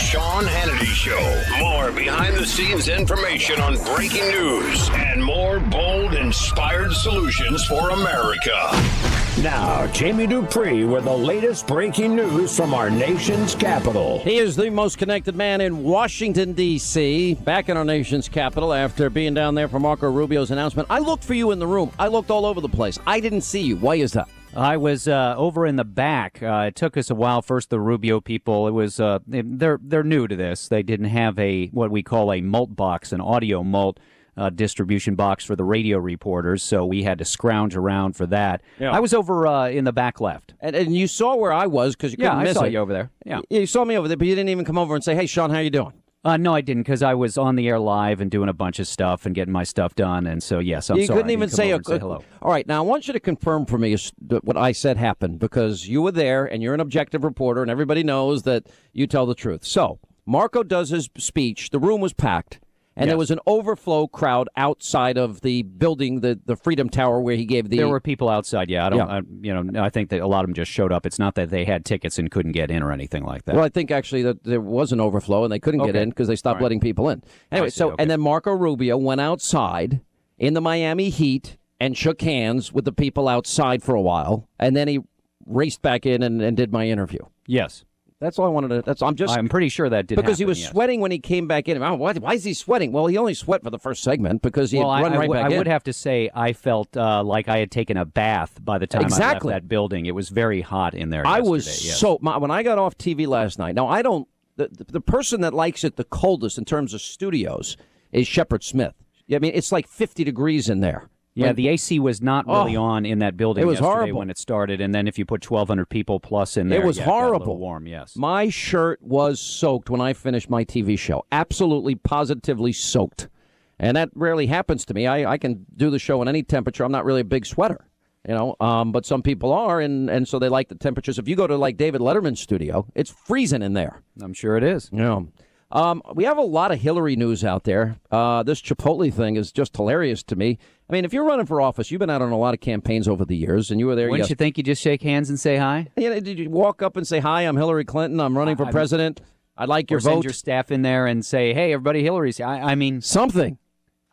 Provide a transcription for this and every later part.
Sean Hannity Show. More behind the scenes information on breaking news and more bold, inspired solutions for America. Now, Jamie Dupree with the latest breaking news from our nation's capital. He is the most connected man in Washington, D.C., back in our nation's capital after being down there for Marco Rubio's announcement. I looked for you in the room. I looked all over the place. I didn't see you. Why is that? I was uh, over in the back. Uh, it took us a while. First, the Rubio people. It was uh, they're they're new to this. They didn't have a what we call a mult box, an audio mult uh, distribution box for the radio reporters. So we had to scrounge around for that. Yeah. I was over uh, in the back left. And, and you saw where I was because you couldn't Yeah, I saw it. you over there. Yeah. You saw me over there, but you didn't even come over and say, "Hey, Sean, how you doing?" Uh, no, I didn't because I was on the air live and doing a bunch of stuff and getting my stuff done. And so yes, I'm you sorry. couldn't even say, a, say hello. All right, now I want you to confirm for me what I said happened because you were there and you're an objective reporter and everybody knows that you tell the truth. So Marco does his speech. The room was packed. And there was an overflow crowd outside of the building, the, the Freedom Tower, where he gave the. There were people outside. Yeah, I don't. Yeah. I, you know, I think that a lot of them just showed up. It's not that they had tickets and couldn't get in or anything like that. Well, I think actually that there was an overflow and they couldn't get in because they stopped right. letting people in. Anyway, see, so okay. and then Marco Rubio went outside in the Miami heat and shook hands with the people outside for a while, and then he raced back in and, and did my interview. yes, That's all I wanted to. That's I'm just I'm pretty sure that did because he was yes. sweating when he came back in. Oh, why, why is he sweating? Well, he only sweat for the first segment because he Well, had I, run I right would- back I in. would have to say I felt uh, like I had taken a bath by the time Exactly. I left that building. It was very hot in there. I was yes. so my, when I got off TV last night. Now I don't. The, the, the person that likes it the coldest in terms of studios is Shepard Smith. I mean, it's like 50 degrees in there. Yeah, When- the AC was not really Oh, on in that building it was yesterday horrible. when it started, and then if you put 1,200 people plus in there, it was yeah, got a little horrible. warm, yes. My shirt was soaked when I finished my TV show. Absolutely, positively soaked. And that rarely happens to me. I, I can do the show in any temperature. I'm not really a big sweater, you know. Um, but some people are, and, and so they like the temperatures. If you go to like David Letterman's studio, it's freezing in there. I'm sure it is. Yeah. Um, we have a lot of Hillary news out there. Uh, this Chipotle thing is just hilarious to me. I mean, if you're running for office, you've been out on a lot of campaigns over the years, and you were there. Wouldn't yes- you think you just shake hands and say hi? Know, did you walk up and say, "Hi, I'm Hillary Clinton. I'm running for I- president. I'd like your or send vote." your staff in there and say, "Hey, everybody, Hillary's." here." I, I mean, Something.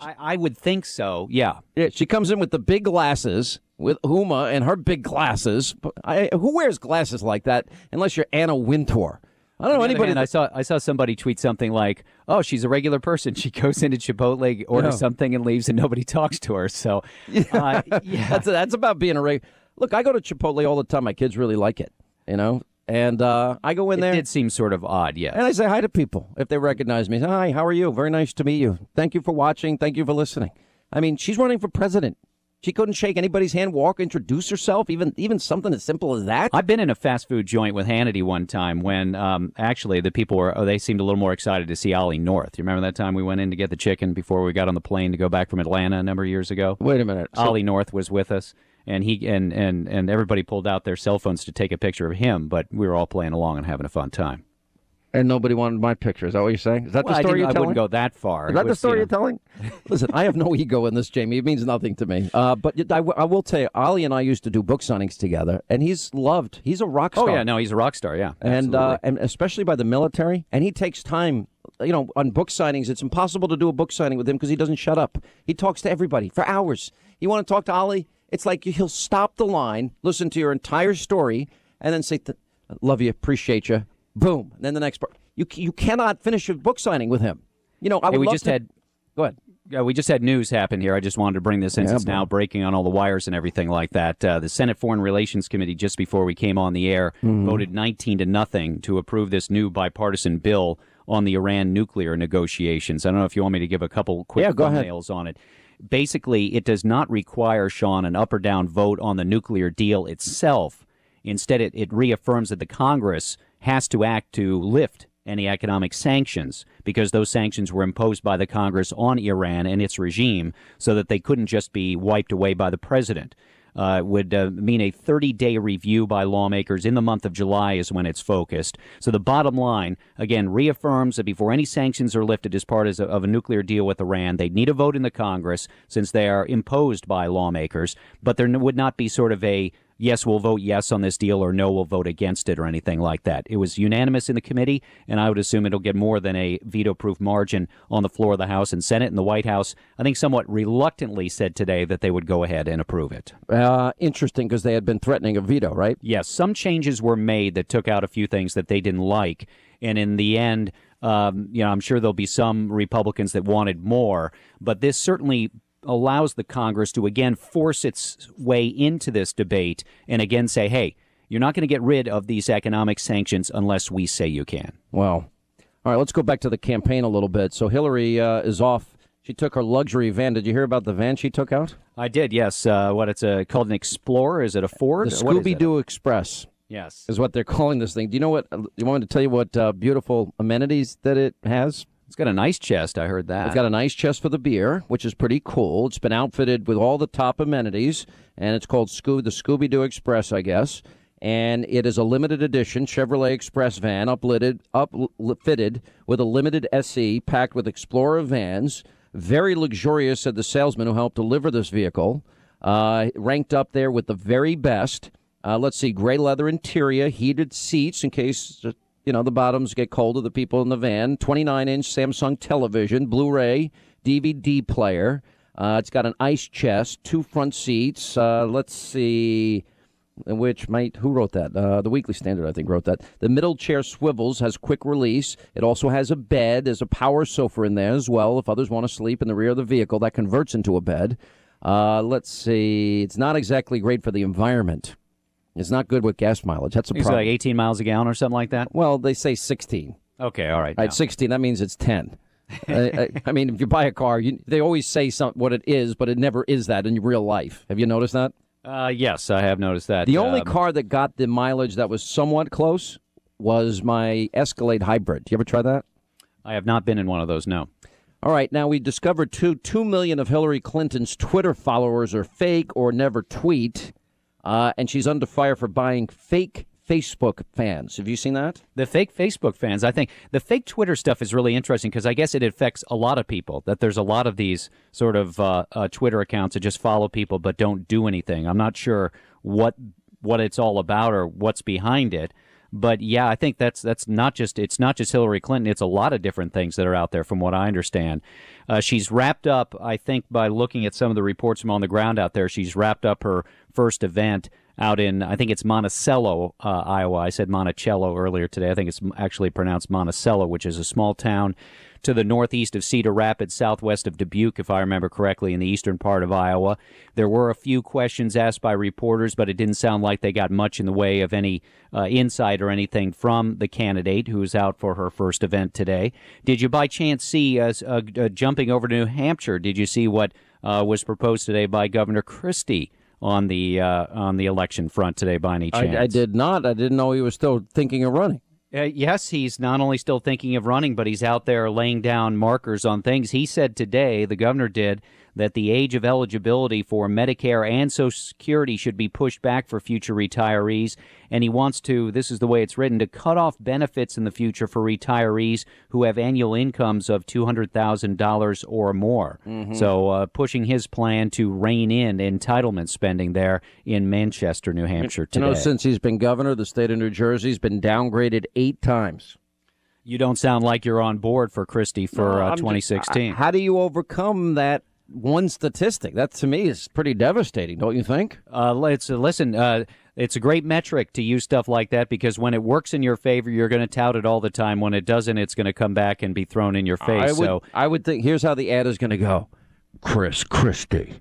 I, I would think so. Yeah. Yeah, she comes in with the big glasses with Huma and her big glasses. But I, who wears glasses like that unless you're Anna Wintour? I don't know On the other anybody. hand, I saw I saw somebody tweet something like, "Oh, she's a regular person. She goes into Chipotle, orders Yeah. something, and leaves, and nobody talks to her." So, uh, yeah, that's that's about being a regular. look. I go to Chipotle all the time. My kids really like it, you know, and uh, I go in there. it did seem sort of odd. Yeah. And I say hi to people if they recognize me. Hi, how are you? Very nice to meet you. Thank you for watching. Thank you for listening. I mean, she's running for president. She couldn't shake anybody's hand, walk, introduce herself, even even something as simple as that. I've been in a fast food joint with Hannity one time when um, actually the people were oh, they seemed a little more excited to see Ollie North. You remember that time we went in to get the chicken before we got on the plane to go back from Atlanta a number of years ago? Wait a minute. So- Ollie North was with us, and he and, and and everybody pulled out their cell phones to take a picture of him, but we were all playing along and having a fun time. And nobody wanted my picture. Is that what you're saying? Is that Well, the story you're telling? I wouldn't go that far. Is that the story you you're telling? Listen, I have no ego in this, Jamie. It means nothing to me. Uh, but I, w- I will tell you, Ollie and I used to do book signings together, and he's loved. He's a rock star. Oh yeah, no, he's a rock star. Yeah, and uh, and especially by the military. And he takes time. You know, on book signings, it's impossible to do a book signing with him because he doesn't shut up. He talks to everybody for hours. You want to talk to Ollie? It's like he'll stop the line, listen to your entire story, and then say, "Th- "Love you, appreciate you." Boom. And then the next part. You you cannot finish a book signing with him. You know, I Hey, would we love just to- had Go ahead. Uh, we just had news happen here. I just wanted to bring this in Yeah, since boy. now breaking on all the wires and everything like that. Uh, the Senate Foreign Relations Committee, just before we came on the air, Mm-hmm. voted 19 to nothing to approve this new bipartisan bill on the Iran nuclear negotiations. I don't know if you want me to give a couple quick Yeah, go ahead. thumbnails on it. Basically, it does not require, Sean, an up or down vote on the nuclear deal itself. Instead, it, it reaffirms that the Congress has to act to lift any economic sanctions because those sanctions were imposed by the Congress on Iran and its regime so that they couldn't just be wiped away by the president. Uh, would uh, mean a 30 day review by lawmakers in the month of July is when it's focused. So the bottom line, again, reaffirms that before any sanctions are lifted as part of a, nuclear deal with Iran, they need a vote in the Congress since they are imposed by lawmakers, but there would not be sort of a yes, we'll vote yes on this deal or no, we'll vote against it or anything like that. It was unanimous in the committee, and I would assume it'll get more than a veto proof margin on the floor of the House and Senate. And the White House, I think, somewhat reluctantly said today that they would go ahead and approve it. Uh, interesting because they had been threatening a veto, right? Yes, some changes were made that took out a few things that they didn't like. And in the end, um, you know, I'm sure there'll be some Republicans that wanted more, but this certainly allows the Congress to again force its way into this debate and again say, hey, you're not going to get rid of these economic sanctions unless we say you can. Well, all right, let's go back to the campaign a little bit. So Hillary uh, is off. She took her luxury van. Did you hear about the van she took out? I did, yes. Uh, what it's a, called an Explorer? Is it a Ford? The Scooby Doo Express. Yes. Is what they're calling this thing. Do you know what? You want me to tell you what uh, beautiful amenities that it has? It's got a nice chest. I heard that. It's got a nice chest for the beer, which is pretty cool. It's been outfitted with all the top amenities, and it's called Scoo- the Scooby Doo Express, I guess. And it is a limited edition Chevrolet Express van, uplitted, upfitted with a limited SE packed with Explorer vans. Very luxurious, said the salesman who helped deliver this vehicle. Uh, ranked up there with the very best. Uh, let's see, gray leather interior, heated seats in case you know, the bottoms get cold to the people in the van. 29 inch Samsung television, Blu ray, DVD player. Uh, it's got an ice chest, two front seats. Uh, let's see, which might, who wrote that? Uh, the Weekly Standard, I think, wrote that. The middle chair swivels, has quick release. It also has a bed. There's a power sofa in there as well. If others want to sleep in the rear of the vehicle, that converts into a bed. Uh, let's see, it's not exactly great for the environment. It's not good with gas mileage. That's a problem. like 18 miles a gallon or something like that. Well, they say 16. Okay, all right. All right, now. 16. That means it's 10. I, I, I mean, if you buy a car, you, they always say some, what it is, but it never is that in real life. Have you noticed that? Uh, yes, I have noticed that. The only Um, car that got the mileage that was somewhat close was my Escalade Hybrid. You ever try that? I have not been in one of those. No. All right, now we discovered two two million of Hillary Clinton's Twitter followers are fake or never tweet, uh, and she's under fire for buying fake Facebook fans. Have you seen that? The fake Facebook fans, I think the fake Twitter stuff is really interesting because I guess it affects a lot of people. That there's a lot of these sort of uh, uh, Twitter accounts that just follow people but don't do anything. I'm not sure what what it's all about or what's behind it. But yeah, I think that's that's not just it's not just Hillary Clinton. It's a lot of different things that are out there, from what I understand. Uh, she's wrapped up, I think, by looking at some of the reports from on the ground out there. She's wrapped up her first event out in I think it's Monticello, uh, Iowa. I said Monticello earlier today. I think it's actually pronounced Monticello, which is a small town to the northeast of Cedar Rapids, southwest of Dubuque, if I remember correctly, in the eastern part of Iowa. There were a few questions asked by reporters, but it didn't sound like they got much in the way of any uh, insight or anything from the candidate who was out for her first event today. Did you by chance see uh, uh, jumping over to New Hampshire? Did you see what uh, was proposed today by Governor Christie? On the uh, on the election front today, by any chance? I, I did not. I didn't know he was still thinking of running. Uh, yes, he's not only still thinking of running, but he's out there laying down markers on things. He said today, the governor did, that the age of eligibility for Medicare and Social Security should be pushed back for future retirees. And he wants to, this is the way it's written, to cut off benefits in the future for retirees who have annual incomes of $200,000 or more. So, uh, pushing his plan to rein in entitlement spending there in Manchester, New Hampshire You know, since he's been governor, the state of New Jersey's been downgraded eight times. You don't sound like you're on board for Christie for No, uh, I'm just- 2016. how do you overcome that one statistic? That to me is pretty devastating, don't you think? Uh, let's uh, listen. Uh, it's a great metric to use stuff like that because when it works in your favor, you're going to tout it all the time. When it doesn't, it's going to come back and be thrown in your face. I would, so I would think. Here's how the ad is going to go: Chris Christie,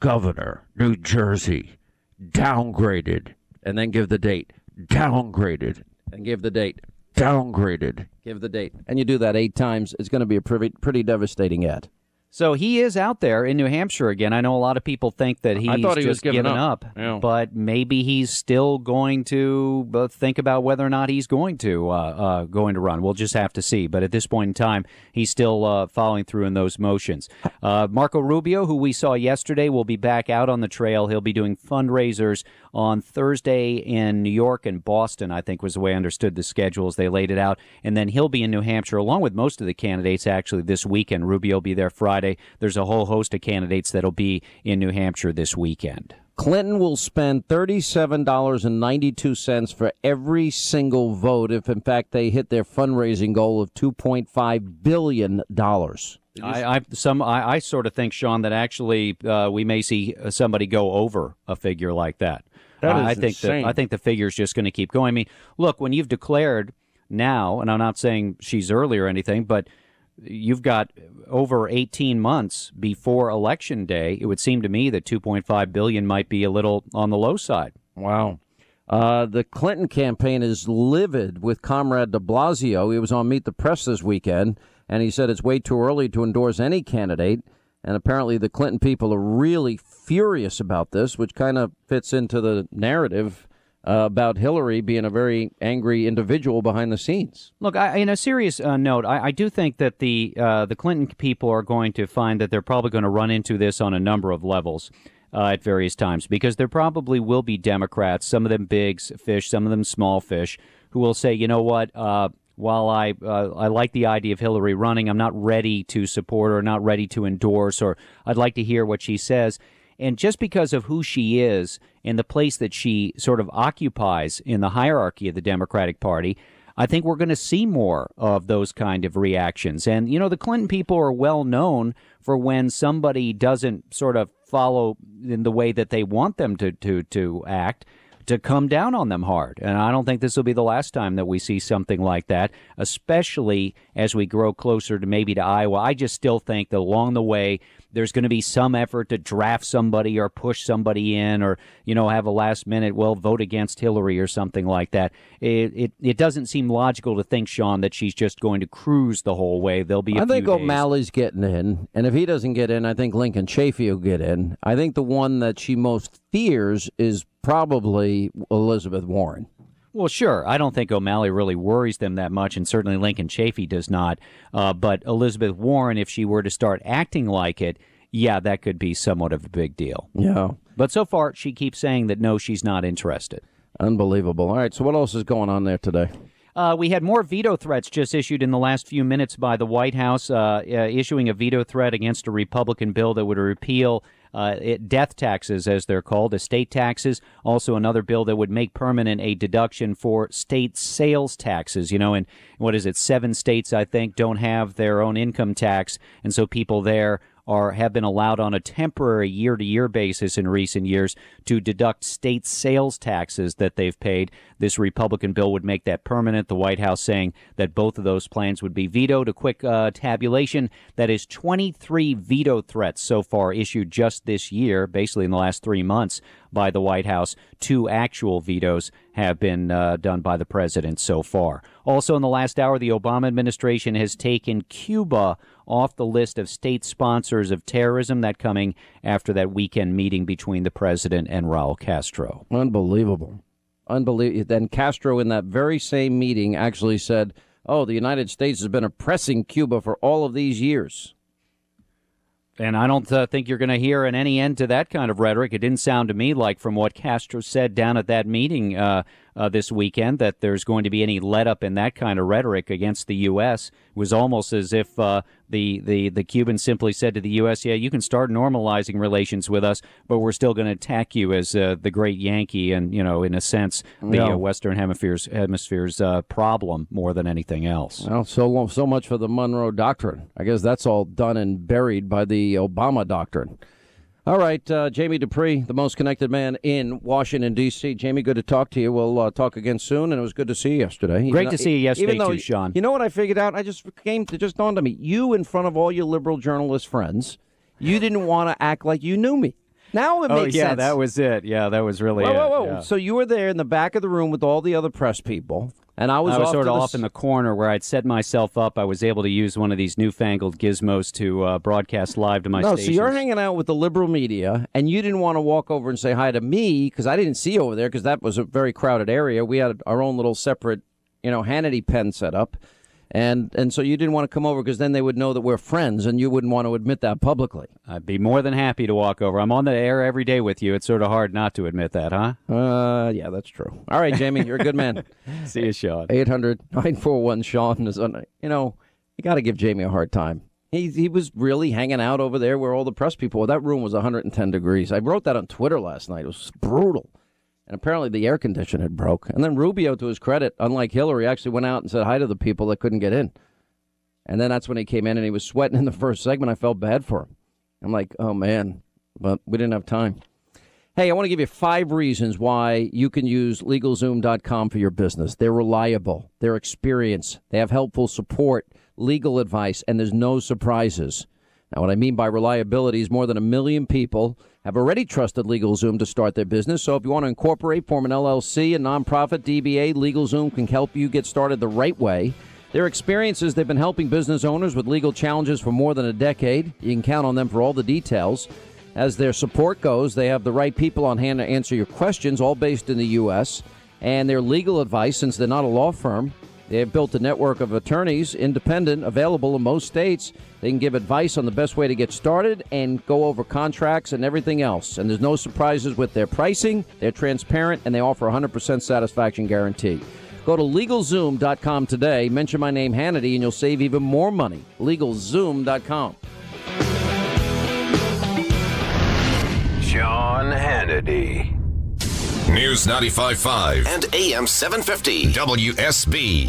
Governor, New Jersey, downgraded, and then give the date. Downgraded, and give the date. Downgraded, give the date, and you do that eight times. It's going to be a pretty, pretty devastating ad. So he is out there in New Hampshire again. I know a lot of people think that he's thought he was just giving given up. up, Yeah. but maybe he's still going to uh, think about whether or not he's going to uh, uh, going to run. We'll just have to see. But at this point in time, he's still uh, following through in those motions. Uh, Marco Rubio, who we saw yesterday, will be back out on the trail. He'll be doing fundraisers on Thursday in New York and Boston. I think was the way I understood the schedules they laid it out, and then he'll be in New Hampshire along with most of the candidates actually this weekend. Rubio will be there Friday. There's a whole host of candidates that'll be in New Hampshire this weekend. Clinton will spend $37.92 for every single vote if, in fact, they hit their fundraising goal of $2.5 billion. I, I some I, I, sort of think, Sean, that actually uh, we may see somebody go over a figure like that. That is I think insane. I think the figure is just going to keep going. I mean, look, when you've declared now, and I'm not saying she's early or anything, but you've got over 18 months before election day. It would seem to me that 2.5 billion might be a little on the low side. Wow. Uh, the Clinton campaign is livid with Comrade de Blasio. He was on Meet the Press this weekend, and he said it's way too early to endorse any candidate. And apparently, the Clinton people are really furious about this, which kind of fits into the narrative uh, about Hillary being a very angry individual behind the scenes. Look, I, in a serious uh, note, I, I, do think that the uh, the Clinton people are going to find that they're probably going to run into this on a number of levels. Uh, at various times, because there probably will be Democrats, some of them big fish, some of them small fish, who will say, you know what, uh, while I uh, I like the idea of Hillary running, I'm not ready to support her, not ready to endorse, or I'd like to hear what she says. And just because of who she is and the place that she sort of occupies in the hierarchy of the Democratic Party, I think we're going to see more of those kind of reactions. And, you know, the Clinton people are well known for when somebody doesn't sort of follow in the way that they want them to, to, to act to come down on them hard. And I don't think this will be the last time that we see something like that, especially as we grow closer to maybe to Iowa. I just still think that along the way, there's going to be some effort to draft somebody or push somebody in or, you know, have a last minute, well, vote against Hillary or something like that. It, it, it doesn't seem logical to think, Sean, that she's just going to cruise the whole way. There'll be I think. O'Malley's getting in. And if he doesn't get in, I think Lincoln Chafee will get in. I think the one that she most fears is probably Elizabeth Warren. Well, sure. I don't think O'Malley really worries them that much, and certainly Lincoln Chafee does not. Uh, but Elizabeth Warren, if she were to start acting like it, yeah, that could be somewhat of a big deal. Yeah. But so far, she keeps saying that no, she's not interested. Unbelievable. All right, so what else is going on there today? Uh, we had more veto threats just issued in the last few minutes by the White House, uh, uh, issuing a veto threat against a Republican bill that would repeal uh, it, death taxes, as they're called, estate taxes. Also, another bill that would make permanent a deduction for state sales taxes. You know, and what is it? Seven states, I think, don't have their own income tax, and so people there are have been allowed on a temporary year to year basis in recent years to deduct state sales taxes that they've paid. This Republican bill would make that permanent. The White House saying that both of those plans would be vetoed. A quick uh, tabulation that is 23 veto threats so far issued just this year, basically in the last three months by the White House. Two actual vetoes have been uh, done by the president so far. Also, in the last hour, the Obama administration has taken Cuba off the list of state sponsors of terrorism. That coming after that weekend meeting between the president and Raul Castro. Unbelievable. Unbelievable. Then Castro, in that very same meeting, actually said, Oh, the United States has been oppressing Cuba for all of these years. And I don't uh, think you're going to hear an any end to that kind of rhetoric. It didn't sound to me like, from what Castro said down at that meeting uh, uh, this weekend, that there's going to be any let up in that kind of rhetoric against the U.S. It was almost as if uh, the, the, the Cubans simply said to the U.S., yeah, you can start normalizing relations with us, but we're still going to attack you as uh, the great Yankee and, you know, in a sense, the uh, Western Hemisphere's, hemisphere's uh, problem more than anything else. Well, so, so much for the Monroe Doctrine. I guess that's all done and buried by the Obama Doctrine. All right, uh, Jamie Dupree, the most connected man in Washington, D.C. Jamie, good to talk to you. We'll uh, talk again soon, and it was good to see you yesterday. Great to see you yesterday, though, too, Sean. You know what I figured out? I just came to just dawned on me. You, in front of all your liberal journalist friends, you didn't want to act like you knew me. Now it oh, makes yeah, sense. Yeah, that was it. Yeah, that was really whoa, it. Whoa, whoa, yeah. So you were there in the back of the room with all the other press people, and I was, I was sort of off in the corner where I'd set myself up. I was able to use one of these newfangled gizmos to uh, broadcast live to my no, stations. so you're hanging out with the liberal media, and you didn't want to walk over and say hi to me because I didn't see you over there because that was a very crowded area. We had our own little separate, you know, Hannity pen set up. And and so you didn't want to come over because then they would know that we're friends, and you wouldn't want to admit that publicly. I'd be more than happy to walk over. I'm on the air every day with you. It's sort of hard not to admit that, huh? Uh, yeah, that's true. All right, Jamie, you're a good man. See you, Sean. 800 941 Sean is on. You know, you got to give Jamie a hard time. He he was really hanging out over there where all the press people were. That room was 110 degrees. I wrote that on Twitter last night. It was brutal. And apparently the air conditioner had broke. And then Rubio, to his credit, unlike Hillary, actually went out and said hi to the people that couldn't get in. And then that's when he came in and he was sweating in the first segment. I felt bad for him. I'm like, oh man, but we didn't have time. Hey, I want to give you five reasons why you can use LegalZoom.com for your business. They're reliable, they're experienced, they have helpful support, legal advice, and there's no surprises. Now, what I mean by reliability is more than a million people have already trusted LegalZoom to start their business. So if you want to incorporate, form an LLC, a nonprofit, DBA, LegalZoom can help you get started the right way. Their experiences, they've been helping business owners with legal challenges for more than a decade. You can count on them for all the details. As their support goes, they have the right people on hand to answer your questions, all based in the U.S. And their legal advice, since they're not a law firm, they have built a network of attorneys, independent, available in most states. They can give advice on the best way to get started and go over contracts and everything else. And there's no surprises with their pricing. They're transparent and they offer a 100% satisfaction guarantee. Go to LegalZoom.com today, mention my name Hannity, and you'll save even more money. LegalZoom.com. Sean Hannity. News 95.5 and AM 750. WSB.